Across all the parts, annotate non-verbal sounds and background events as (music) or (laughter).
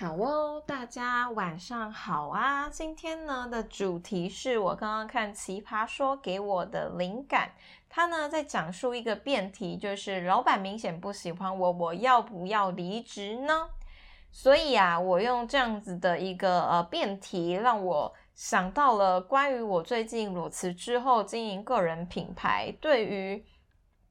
好哦，大家晚上好啊！今天呢的主题是我刚刚看《奇葩说》给我的灵感。他呢在讲述一个辩题，就是老板明显不喜欢我，我要不要离职呢？所以啊，我用这样子的一个呃辩题，让我想到了关于我最近裸辞之后经营个人品牌，对于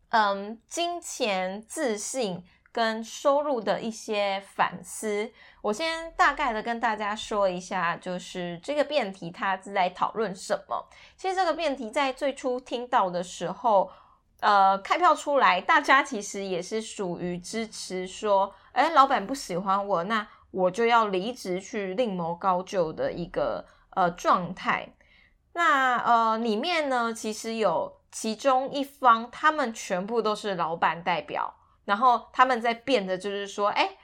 嗯金钱自信。跟收入的一些反思，我先大概的跟大家说一下，就是这个辩题它是在讨论什么。其实这个辩题在最初听到的时候，呃，开票出来，大家其实也是属于支持说，哎，老板不喜欢我，那我就要离职去另谋高就的一个呃状态。那呃里面呢，其实有其中一方，他们全部都是老板代表。然后他们在变的，就是说，哎，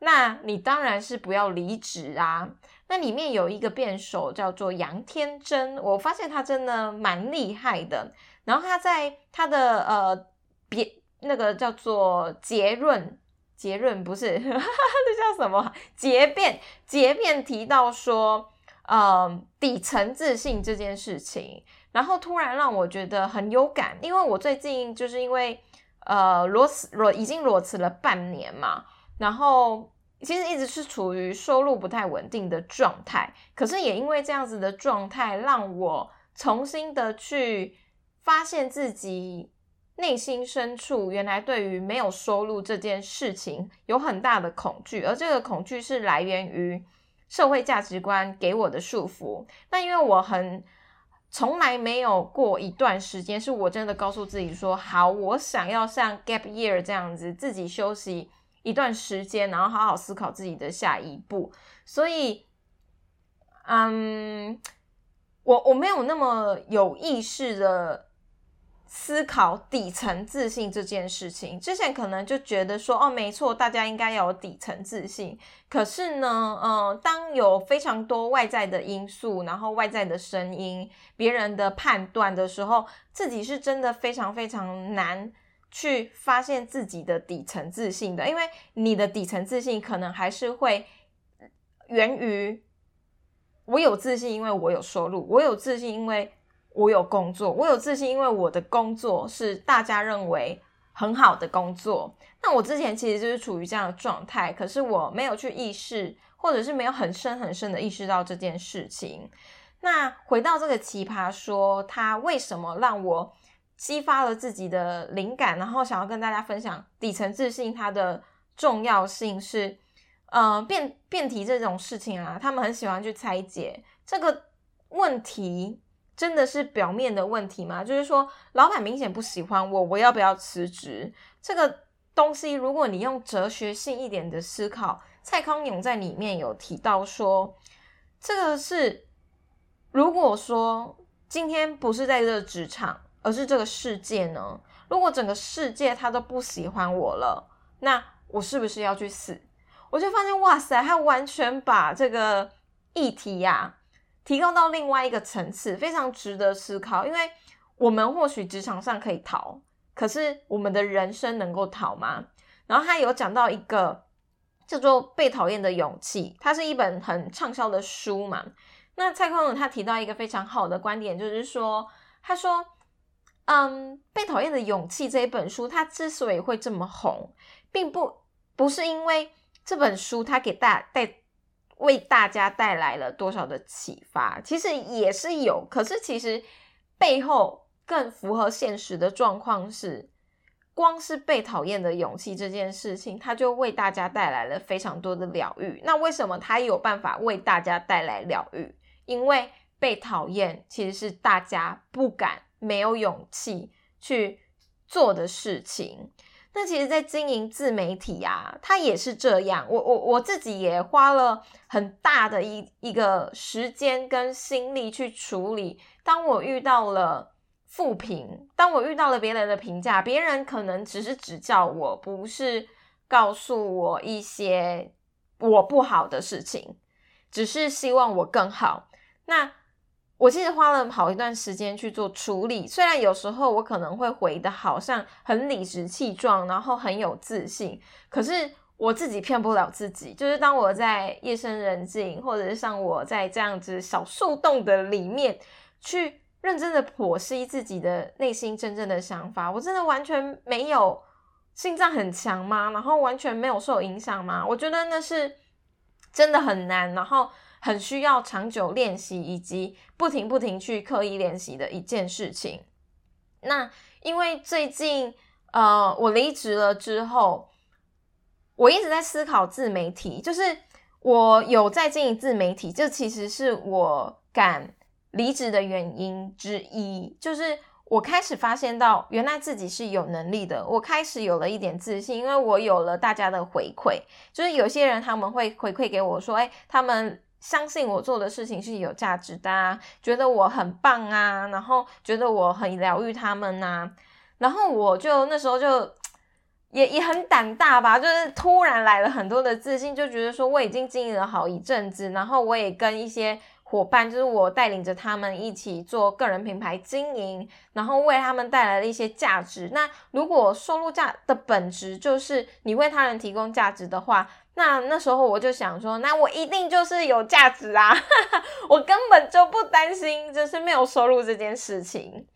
那你当然是不要离职啊。那里面有一个辩手叫做杨天真，我发现他真的蛮厉害的。然后他在他的呃别那个叫做结论结论不是，(laughs) 那叫什么结辩结辩提到说，呃底层自信这件事情，然后突然让我觉得很有感，因为我最近就是因为。呃，裸辞裸已经裸辞了半年嘛，然后其实一直是处于收入不太稳定的状态，可是也因为这样子的状态，让我重新的去发现自己内心深处原来对于没有收入这件事情有很大的恐惧，而这个恐惧是来源于社会价值观给我的束缚。那因为我很。从来没有过一段时间是我真的告诉自己说好，我想要像 gap year 这样子自己休息一段时间，然后好好思考自己的下一步。所以，嗯，我我没有那么有意识的。思考底层自信这件事情，之前可能就觉得说，哦，没错，大家应该要有底层自信。可是呢，嗯，当有非常多外在的因素，然后外在的声音、别人的判断的时候，自己是真的非常非常难去发现自己的底层自信的，因为你的底层自信可能还是会源于我有自信，因为我有收入，我有自信，因为。我有工作，我有自信，因为我的工作是大家认为很好的工作。那我之前其实就是处于这样的状态，可是我没有去意识，或者是没有很深很深的意识到这件事情。那回到这个奇葩说，它为什么让我激发了自己的灵感，然后想要跟大家分享底层自信它的重要性？是，呃，辩辩题这种事情啊，他们很喜欢去拆解这个问题。真的是表面的问题吗？就是说，老板明显不喜欢我，我要不要辞职？这个东西，如果你用哲学性一点的思考，蔡康永在里面有提到说，这个是如果说今天不是在这个职场，而是这个世界呢？如果整个世界他都不喜欢我了，那我是不是要去死？我就发现，哇塞，他完全把这个议题呀。提高到另外一个层次，非常值得思考。因为我们或许职场上可以逃，可是我们的人生能够逃吗？然后他有讲到一个叫做《被讨厌的勇气》，它是一本很畅销的书嘛。那蔡康永他提到一个非常好的观点，就是说，他说，嗯，《被讨厌的勇气》这一本书，它之所以会这么红，并不不是因为这本书它给大带。为大家带来了多少的启发？其实也是有，可是其实背后更符合现实的状况是，光是被讨厌的勇气这件事情，它就为大家带来了非常多的疗愈。那为什么它有办法为大家带来疗愈？因为被讨厌其实是大家不敢、没有勇气去做的事情。那其实，在经营自媒体啊，它也是这样。我我我自己也花了很大的一一个时间跟心力去处理。当我遇到了负评，当我遇到了别人的评价，别人可能只是指教我，不是告诉我一些我不好的事情，只是希望我更好。那。我其实花了好一段时间去做处理，虽然有时候我可能会回的好像很理直气壮，然后很有自信，可是我自己骗不了自己，就是当我在夜深人静，或者是像我在这样子小树洞的里面去认真的剖析自己的内心真正的想法，我真的完全没有心脏很强吗？然后完全没有受影响吗？我觉得那是真的很难，然后很需要长久练习，以及不停不停去刻意练习的一件事情。那因为最近呃，我离职了之后。我一直在思考自媒体，就是我有在经营自媒体，这其实是我敢离职的原因之一。就是我开始发现到，原来自己是有能力的，我开始有了一点自信，因为我有了大家的回馈。就是有些人他们会回馈给我说，哎，他们相信我做的事情是有价值的，啊，觉得我很棒啊，然后觉得我很疗愈他们呐，然后我就那时候就。也也很胆大吧，就是突然来了很多的自信，就觉得说我已经经营了好一阵子，然后我也跟一些伙伴，就是我带领着他们一起做个人品牌经营，然后为他们带来了一些价值。那如果收入价的本质就是你为他人提供价值的话，那那时候我就想说，那我一定就是有价值啊，(laughs) 我根本就不担心就是没有收入这件事情。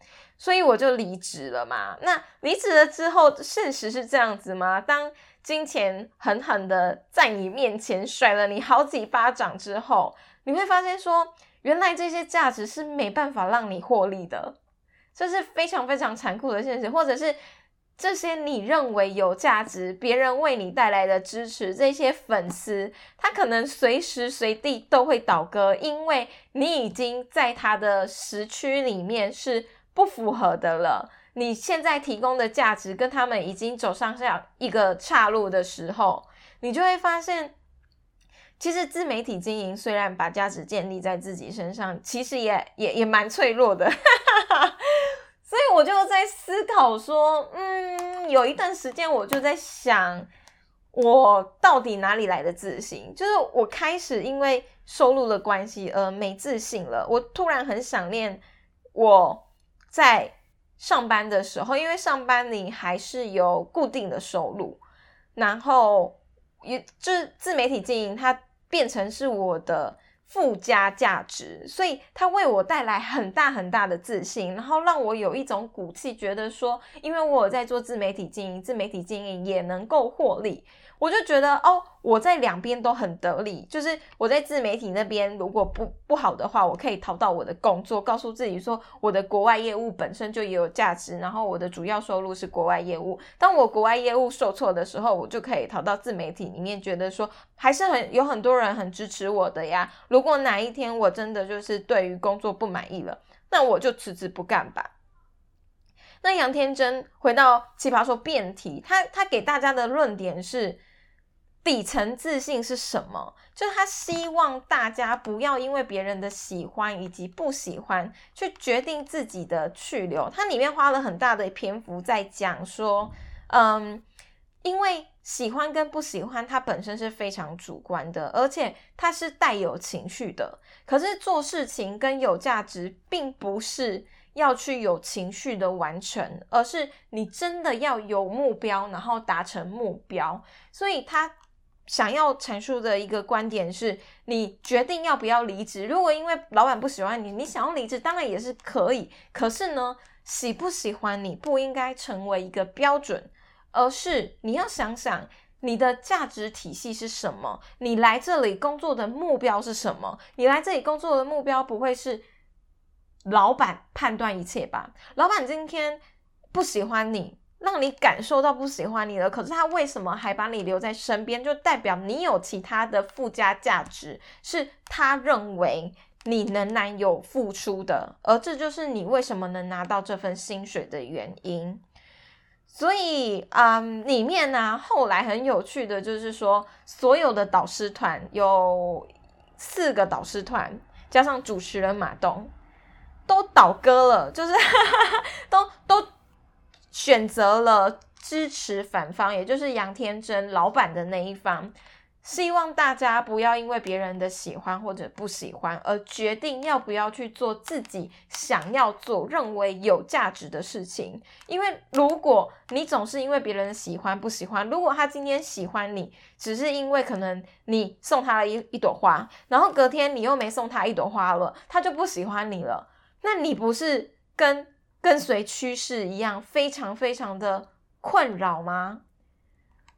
所以我就离职了嘛。那离职了之后，现实是这样子吗？当金钱狠狠的在你面前甩了你好几巴掌之后，你会发现说，原来这些价值是没办法让你获利的，这是非常非常残酷的现实。或者是这些你认为有价值、别人为你带来的支持，这些粉丝，他可能随时随地都会倒戈，因为你已经在他的时区里面是。不符合的了。你现在提供的价值跟他们已经走上下一个岔路的时候，你就会发现，其实自媒体经营虽然把价值建立在自己身上，其实也也也蛮脆弱的。所以我就在思考说，嗯，有一段时间我就在想，我到底哪里来的自信？就是我开始因为收入的关系而没自信了。我突然很想念我。在上班的时候，因为上班你还是有固定的收入，然后也就是自媒体经营，它变成是我的附加价值，所以它为我带来很大很大的自信，然后让我有一种骨气，觉得说，因为我有在做自媒体经营，自媒体经营也能够获利。我就觉得哦，我在两边都很得力。就是我在自媒体那边，如果不不好的话，我可以逃到我的工作，告诉自己说我的国外业务本身就也有价值，然后我的主要收入是国外业务。当我国外业务受挫的时候，我就可以逃到自媒体里面，觉得说还是很有很多人很支持我的呀。如果哪一天我真的就是对于工作不满意了，那我就辞职不干吧。那杨天真回到奇葩说辩题，他他给大家的论点是。底层自信是什么？就是他希望大家不要因为别人的喜欢以及不喜欢去决定自己的去留。他里面花了很大的篇幅在讲说，嗯，因为喜欢跟不喜欢，它本身是非常主观的，而且它是带有情绪的。可是做事情跟有价值，并不是要去有情绪的完成，而是你真的要有目标，然后达成目标。所以他。想要阐述的一个观点是，你决定要不要离职。如果因为老板不喜欢你，你想要离职，当然也是可以。可是呢，喜不喜欢你不应该成为一个标准，而是你要想想你的价值体系是什么，你来这里工作的目标是什么？你来这里工作的目标不会是老板判断一切吧？老板今天不喜欢你。让你感受到不喜欢你了，可是他为什么还把你留在身边？就代表你有其他的附加价值，是他认为你仍然有付出的，而这就是你为什么能拿到这份薪水的原因。所以，嗯，里面呢，后来很有趣的就是说，所有的导师团有四个导师团，加上主持人马东，都倒戈了，就是都 (laughs) 都。选择了支持反方，也就是杨天真老板的那一方，希望大家不要因为别人的喜欢或者不喜欢而决定要不要去做自己想要做、认为有价值的事情。因为如果你总是因为别人喜欢不喜欢，如果他今天喜欢你，只是因为可能你送他了一一朵花，然后隔天你又没送他一朵花了，他就不喜欢你了，那你不是跟跟随趋势一样，非常非常的困扰吗？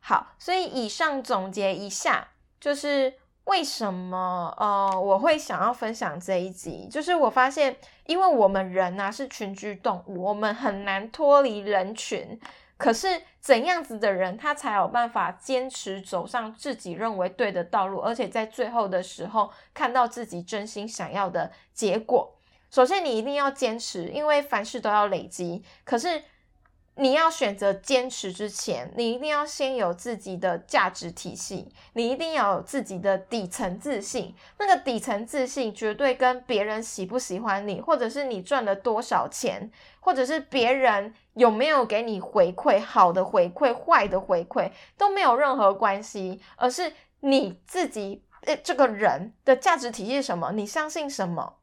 好，所以以上总结一下，就是为什么呃我会想要分享这一集，就是我发现，因为我们人呐是群居动物，我们很难脱离人群。可是怎样子的人，他才有办法坚持走上自己认为对的道路，而且在最后的时候看到自己真心想要的结果？首先，你一定要坚持，因为凡事都要累积。可是。你要选择坚持之前，你一定要先有自己的价值体系，你一定要有自己的底层自信。那个底层自信绝对跟别人喜不喜欢你，或者是你赚了多少钱，或者是别人有没有给你回馈，好的回馈、坏的回馈都没有任何关系，而是你自己呃这个人的价值体系是什么，你相信什么，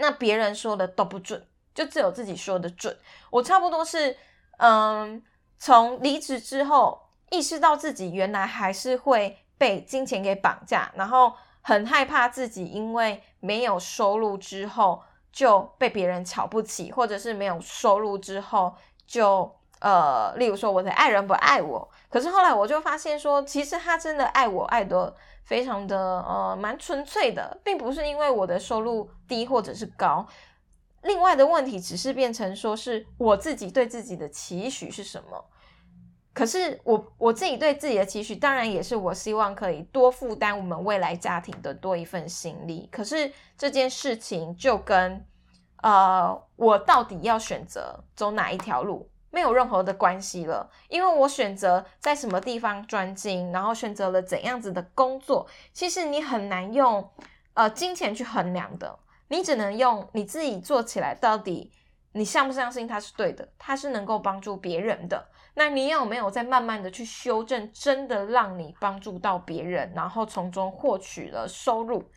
那别人说的都不准，就只有自己说的准。我差不多是。嗯，从离职之后，意识到自己原来还是会被金钱给绑架，然后很害怕自己因为没有收入之后就被别人瞧不起，或者是没有收入之后就呃，例如说我的爱人不爱我。可是后来我就发现说，其实他真的爱我，爱的非常的呃蛮纯粹的，并不是因为我的收入低或者是高。另外的问题只是变成说是我自己对自己的期许是什么？可是我我自己对自己的期许，当然也是我希望可以多负担我们未来家庭的多一份心力。可是这件事情就跟呃我到底要选择走哪一条路没有任何的关系了，因为我选择在什么地方专精，然后选择了怎样子的工作，其实你很难用呃金钱去衡量的。你只能用你自己做起来，到底你相不相信它是对的？它是能够帮助别人的？那你有没有在慢慢的去修正，真的让你帮助到别人，然后从中获取了收入？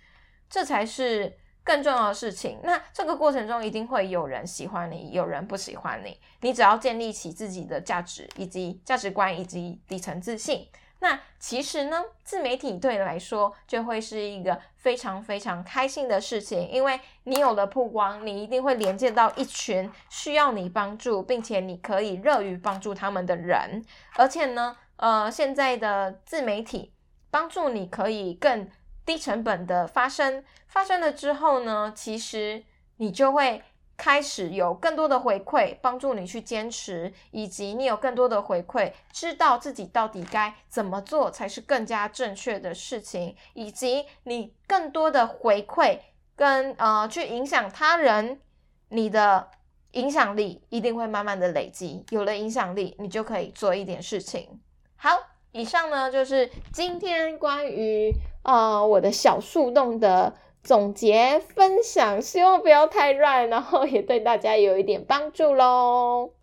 这才是更重要的事情。那这个过程中一定会有人喜欢你，有人不喜欢你。你只要建立起自己的价值以及价值观以及底层自信。那其实呢，自媒体对你来说就会是一个非常非常开心的事情，因为你有了曝光，你一定会连接到一群需要你帮助，并且你可以乐于帮助他们的人。而且呢，呃，现在的自媒体帮助你可以更低成本的发生，发生了之后呢，其实你就会。开始有更多的回馈，帮助你去坚持，以及你有更多的回馈，知道自己到底该怎么做才是更加正确的事情，以及你更多的回馈跟呃去影响他人，你的影响力一定会慢慢的累积，有了影响力，你就可以做一点事情。好，以上呢就是今天关于啊我的小树洞的。总结分享，希望不要太乱，然后也对大家有一点帮助喽。